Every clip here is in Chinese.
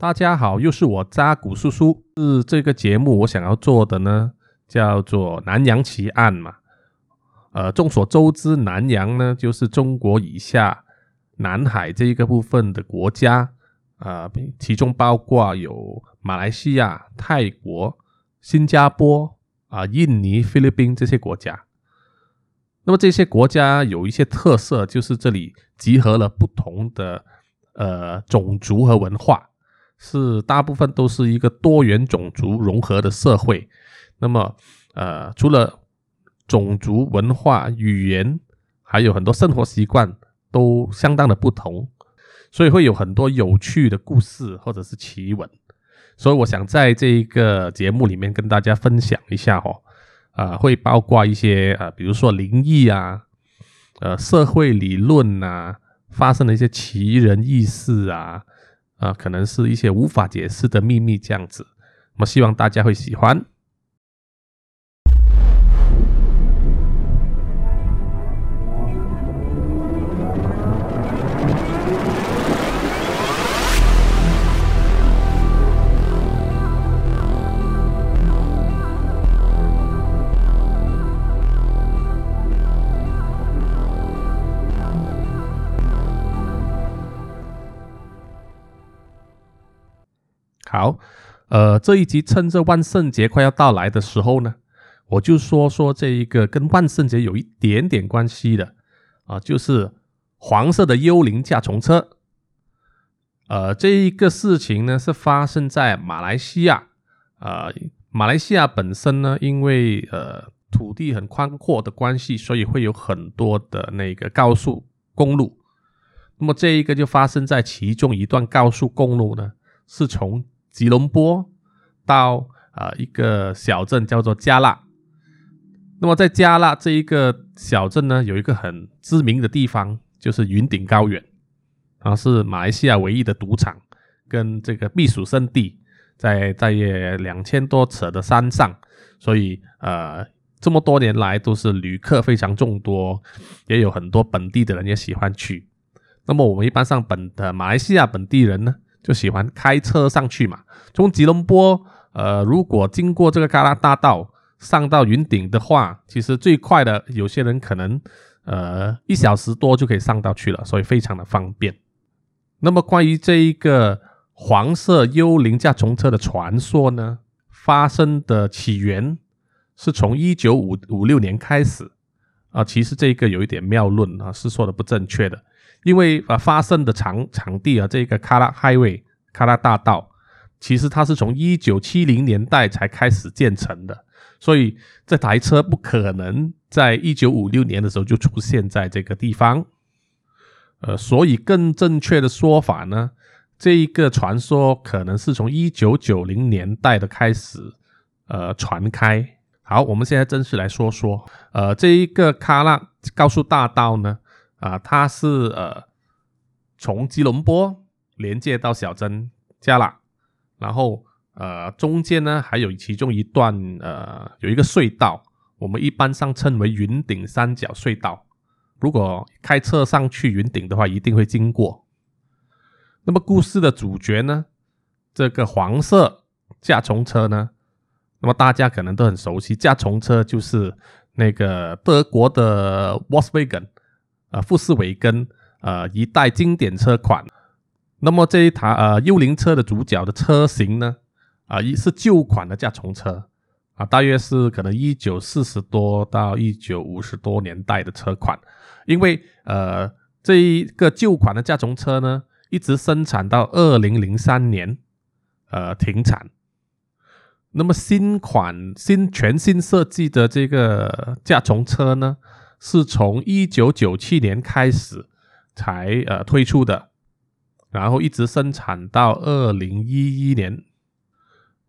大家好，又是我扎古叔叔。是这个节目我想要做的呢，叫做南洋奇案嘛。呃，众所周知，南洋呢就是中国以下南海这一个部分的国家啊，其中包括有马来西亚、泰国、新加坡啊、印尼、菲律宾这些国家。那么这些国家有一些特色，就是这里集合了不同的呃种族和文化。是大部分都是一个多元种族融合的社会，那么呃，除了种族文化、语言，还有很多生活习惯都相当的不同，所以会有很多有趣的故事或者是奇闻。所以我想在这一个节目里面跟大家分享一下哦，啊，会包括一些呃，比如说灵异啊，呃，社会理论啊，发生的一些奇人异事啊。啊，可能是一些无法解释的秘密这样子，我希望大家会喜欢。好，呃，这一集趁着万圣节快要到来的时候呢，我就说说这一个跟万圣节有一点点关系的啊，就是黄色的幽灵驾虫车。呃，这一个事情呢是发生在马来西亚。呃，马来西亚本身呢，因为呃土地很宽阔的关系，所以会有很多的那个高速公路。那么这一个就发生在其中一段高速公路呢，是从吉隆坡到啊一个小镇叫做加纳，那么在加纳这一个小镇呢，有一个很知名的地方，就是云顶高原，然后是马来西亚唯一的赌场跟这个避暑胜地，在在两千多尺的山上，所以呃这么多年来都是旅客非常众多，也有很多本地的人也喜欢去。那么我们一般上本的马来西亚本地人呢？就喜欢开车上去嘛，从吉隆坡，呃，如果经过这个嘎拉大道上到云顶的话，其实最快的有些人可能，呃，一小时多就可以上到去了，所以非常的方便。那么关于这一个黄色幽灵驾虫车的传说呢，发生的起源是从一九五五六年开始啊，其实这个有一点谬论啊，是说的不正确的。因为呃发生的场场地啊，这个卡拉 Highway 卡拉大道，其实它是从一九七零年代才开始建成的，所以这台车不可能在一九五六年的时候就出现在这个地方。呃，所以更正确的说法呢，这一个传说可能是从一九九零年代的开始呃传开。好，我们现在正式来说说，呃，这一个卡拉高速大道呢。啊，它是呃从吉隆坡连接到小镇加纳，然后呃中间呢还有其中一段呃有一个隧道，我们一般上称为云顶三角隧道。如果开车上去云顶的话，一定会经过。那么故事的主角呢，这个黄色驾虫车呢，那么大家可能都很熟悉，驾虫车就是那个德国的 Volkswagen。呃，富士维根，呃，一代经典车款。那么这一台呃幽灵车的主角的车型呢，啊，一是旧款的驾虫车，啊，大约是可能一九四十多到一九五十多年代的车款。因为呃这一个旧款的驾虫车呢，一直生产到二零零三年，呃停产。那么新款新全新设计的这个驾虫车呢？是从一九九七年开始才呃推出的，然后一直生产到二零一一年。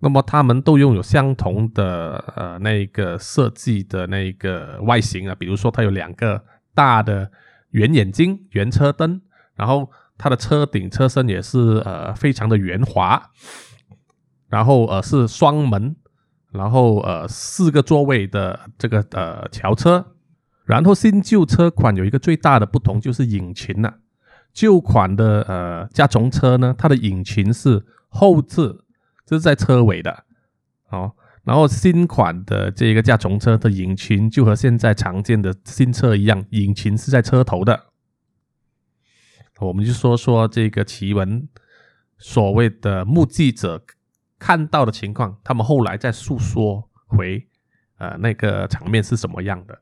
那么他们都拥有相同的呃那个设计的那个外形啊，比如说它有两个大的圆眼睛、圆车灯，然后它的车顶车身也是呃非常的圆滑，然后呃是双门，然后呃四个座位的这个呃桥车。然后新旧车款有一个最大的不同就是引擎呐，旧款的呃甲虫车呢，它的引擎是后置，就是在车尾的哦。然后新款的这个甲虫车的引擎就和现在常见的新车一样，引擎是在车头的。我们就说说这个奇闻，所谓的目击者看到的情况，他们后来再诉说回，呃，那个场面是什么样的。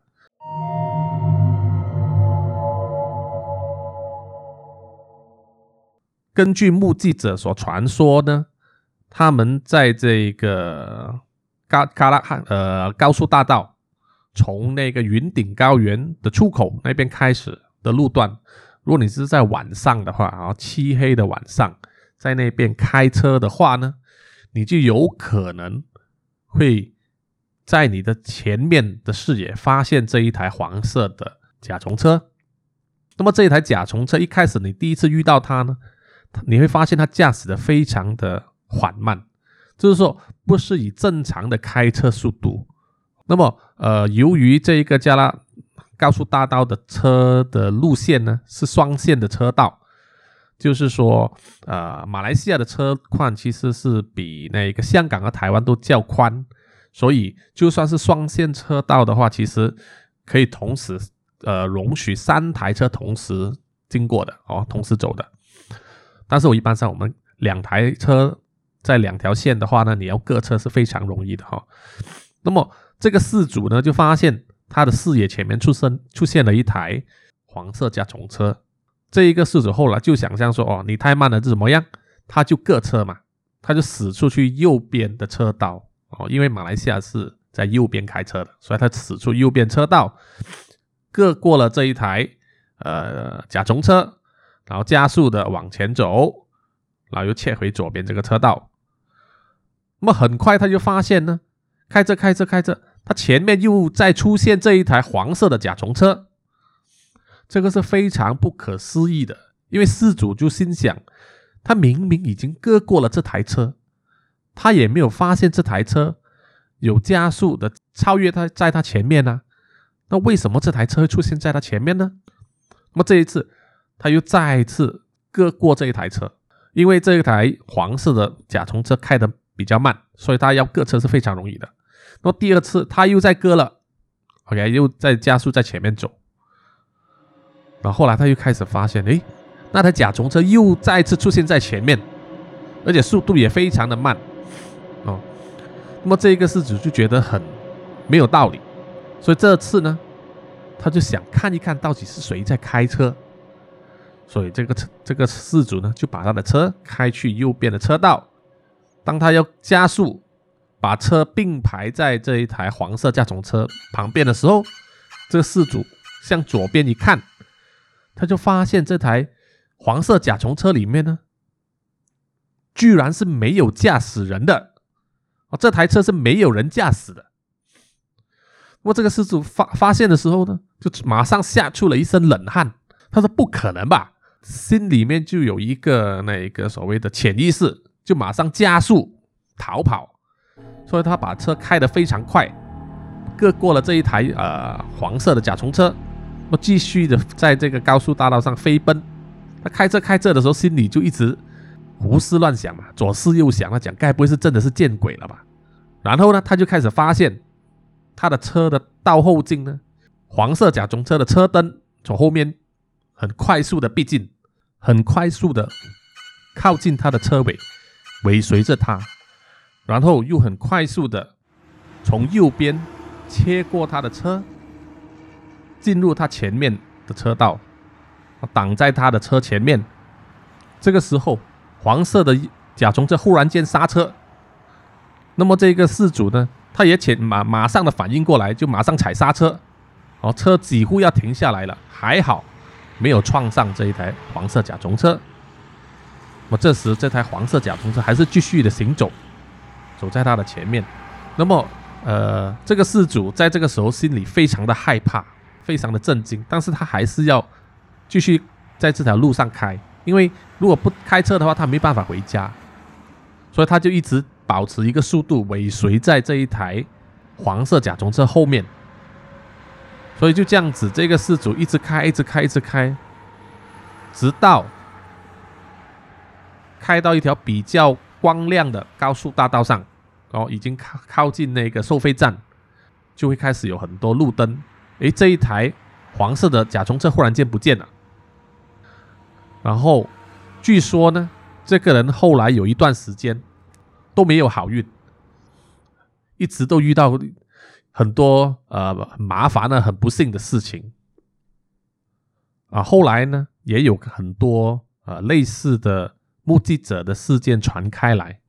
根据目击者所传说呢，他们在这个嘎嘎拉汉呃高速大道，从那个云顶高原的出口那边开始的路段，如果你是在晚上的话啊，漆黑的晚上，在那边开车的话呢，你就有可能会在你的前面的视野发现这一台黄色的甲虫车。那么这一台甲虫车一开始你第一次遇到它呢？你会发现它驾驶的非常的缓慢，就是说不是以正常的开车速度。那么，呃，由于这一个加拉高速大道的车的路线呢是双线的车道，就是说，呃，马来西亚的车况其实是比那个香港和台湾都较宽，所以就算是双线车道的话，其实可以同时呃容许三台车同时经过的哦，同时走的。但是我一般上，我们两台车在两条线的话呢，你要各车是非常容易的哈。那么这个事主呢，就发现他的视野前面出生出现了一台黄色甲虫车。这一个事主后来就想象说：“哦，你太慢了，这怎么样？”他就各车嘛，他就驶出去右边的车道哦，因为马来西亚是在右边开车的，所以他驶出右边车道，各过了这一台呃甲虫车。然后加速的往前走，然后又切回左边这个车道。那么很快他就发现呢，开着开着开着，他前面又再出现这一台黄色的甲虫车。这个是非常不可思议的，因为事主就心想，他明明已经割过了这台车，他也没有发现这台车有加速的超越他在他前面呢。那为什么这台车会出现在他前面呢？那么这一次。他又再次割过这一台车，因为这一台黄色的甲虫车开的比较慢，所以他要割车是非常容易的。那么第二次他又在割了，OK，又在加速在前面走。然后后来他又开始发现，诶，那台甲虫车又再次出现在前面，而且速度也非常的慢哦。那么这个事主就觉得很没有道理，所以这次呢，他就想看一看到底是谁在开车。所以这个车这个事主呢，就把他的车开去右边的车道。当他要加速，把车并排在这一台黄色甲虫车旁边的时候，这个事主向左边一看，他就发现这台黄色甲虫车里面呢，居然是没有驾驶人的。哦，这台车是没有人驾驶的。那么这个事主发发现的时候呢，就马上吓出了一身冷汗。他说：“不可能吧？”心里面就有一个那一个所谓的潜意识，就马上加速逃跑，所以他把车开得非常快，各过了这一台呃黄色的甲虫车，那么继续的在这个高速大道上飞奔。他开车开车的时候，心里就一直胡思乱想嘛，左思右想，他讲该不会是真的是见鬼了吧？然后呢，他就开始发现他的车的倒后镜呢，黄色甲虫车的车灯从后面很快速的逼近。很快速的靠近他的车尾，尾随着他，然后又很快速的从右边切过他的车，进入他前面的车道，挡在他的车前面。这个时候，黄色的甲虫车忽然间刹车，那么这个事主呢，他也前马马上的反应过来，就马上踩刹车，哦，车几乎要停下来了，还好。没有撞上这一台黄色甲虫车。那么这时，这台黄色甲虫车还是继续的行走，走在他的前面。那么，呃，这个事主在这个时候心里非常的害怕，非常的震惊，但是他还是要继续在这条路上开，因为如果不开车的话，他没办法回家，所以他就一直保持一个速度，尾随在这一台黄色甲虫车后面。所以就这样子，这个事主一直开，一直开，一直开，直到开到一条比较光亮的高速大道上，哦，已经靠靠近那个收费站，就会开始有很多路灯。诶，这一台黄色的甲虫车忽然间不见了。然后据说呢，这个人后来有一段时间都没有好运，一直都遇到很多呃很麻烦的、很不幸的事情。啊，后来呢，也有很多呃类似的目击者的事件传开来。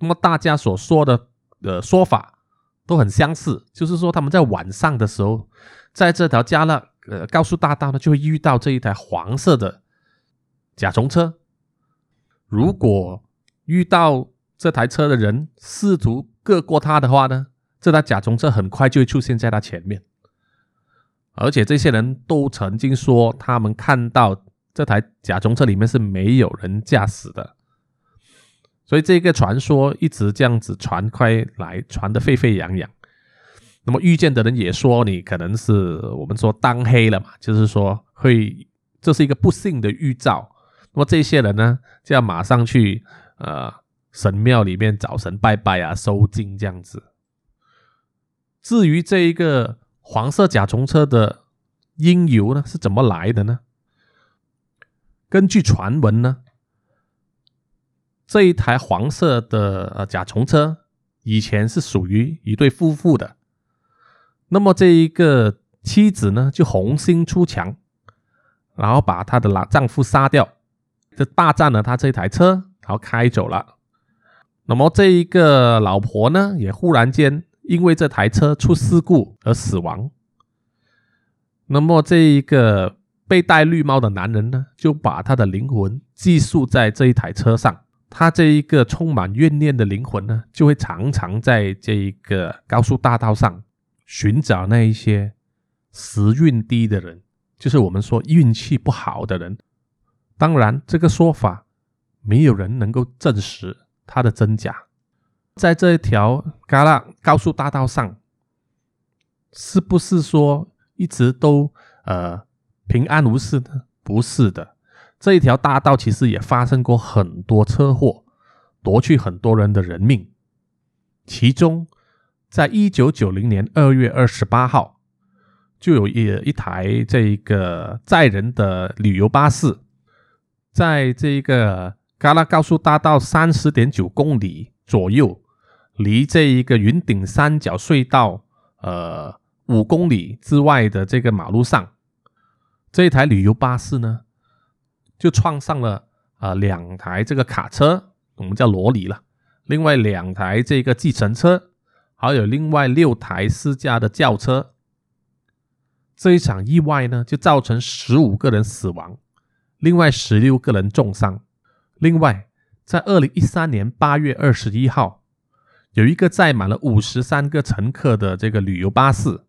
那么大家所说的呃说法都很相似，就是说他们在晚上的时候，在这条加勒呃高速大道呢，就会遇到这一台黄色的甲虫车。如果遇到这台车的人试图各过他的话呢，这台甲虫车很快就会出现在他前面。而且这些人都曾经说，他们看到这台甲虫车里面是没有人驾驶的，所以这个传说一直这样子传开来，传得沸沸扬扬。那么遇见的人也说，你可能是我们说当黑了嘛，就是说会这是一个不幸的预兆。那么这些人呢，就要马上去呃神庙里面找神拜拜啊，收金这样子。至于这一个。黄色甲虫车的因由呢是怎么来的呢？根据传闻呢，这一台黄色的呃甲虫车以前是属于一对夫妇的。那么这一个妻子呢就红心出墙，然后把她的老丈夫杀掉，就霸占了他这台车，然后开走了。那么这一个老婆呢也忽然间。因为这台车出事故而死亡，那么这一个被戴绿帽的男人呢，就把他的灵魂寄宿在这一台车上。他这一个充满怨念的灵魂呢，就会常常在这一个高速大道上寻找那一些时运低的人，就是我们说运气不好的人。当然，这个说法没有人能够证实它的真假。在这一条嘎拉高速大道上，是不是说一直都呃平安无事呢？不是的，这一条大道其实也发生过很多车祸，夺去很多人的人命。其中，在一九九零年二月二十八号，就有一一台这个载人的旅游巴士，在这个嘎拉高速大道三十点九公里左右。离这一个云顶三角隧道，呃，五公里之外的这个马路上，这一台旅游巴士呢，就撞上了啊两台这个卡车，我们叫罗里了，另外两台这个计程车，还有另外六台私家的轿车。这一场意外呢，就造成十五个人死亡，另外十六个人重伤。另外，在二零一三年八月二十一号。有一个载满了五十三个乘客的这个旅游巴士，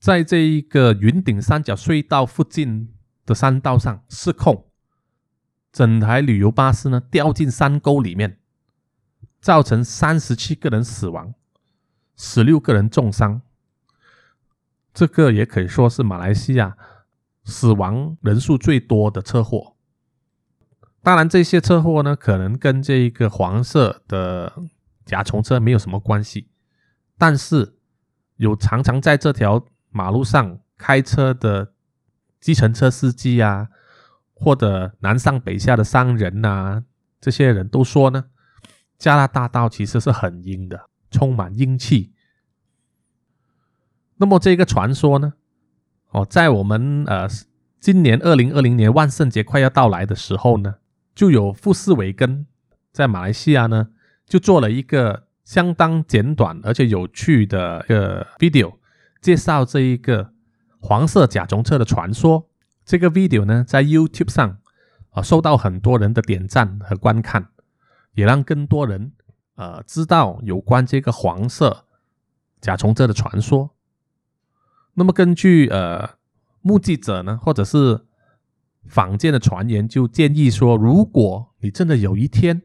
在这一个云顶三角隧道附近的山道上失控，整台旅游巴士呢掉进山沟里面，造成三十七个人死亡，十六个人重伤。这个也可以说是马来西亚死亡人数最多的车祸。当然，这些车祸呢，可能跟这一个黄色的。甲虫车没有什么关系，但是有常常在这条马路上开车的计程车司机啊，或者南上北下的商人呐，这些人都说呢，加拿大道其实是很阴的，充满阴气。那么这个传说呢，哦，在我们呃今年二零二零年万圣节快要到来的时候呢，就有富士维根在马来西亚呢。就做了一个相当简短而且有趣的一个 video，介绍这一个黄色甲虫车的传说。这个 video 呢，在 YouTube 上啊受到很多人的点赞和观看，也让更多人呃知道有关这个黄色甲虫车的传说。那么根据呃目击者呢，或者是坊间的传言，就建议说，如果你真的有一天，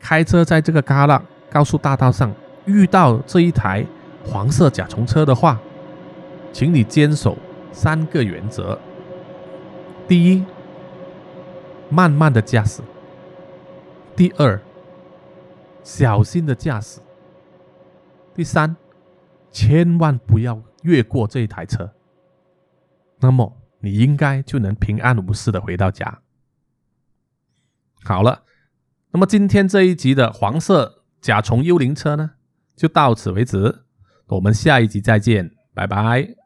开车在这个旮旯高速大道上遇到这一台黄色甲虫车的话，请你坚守三个原则：第一，慢慢的驾驶；第二，小心的驾驶；第三，千万不要越过这一台车。那么你应该就能平安无事的回到家。好了，那么今天这一集的黄色甲虫幽灵车呢，就到此为止。我们下一集再见，拜拜。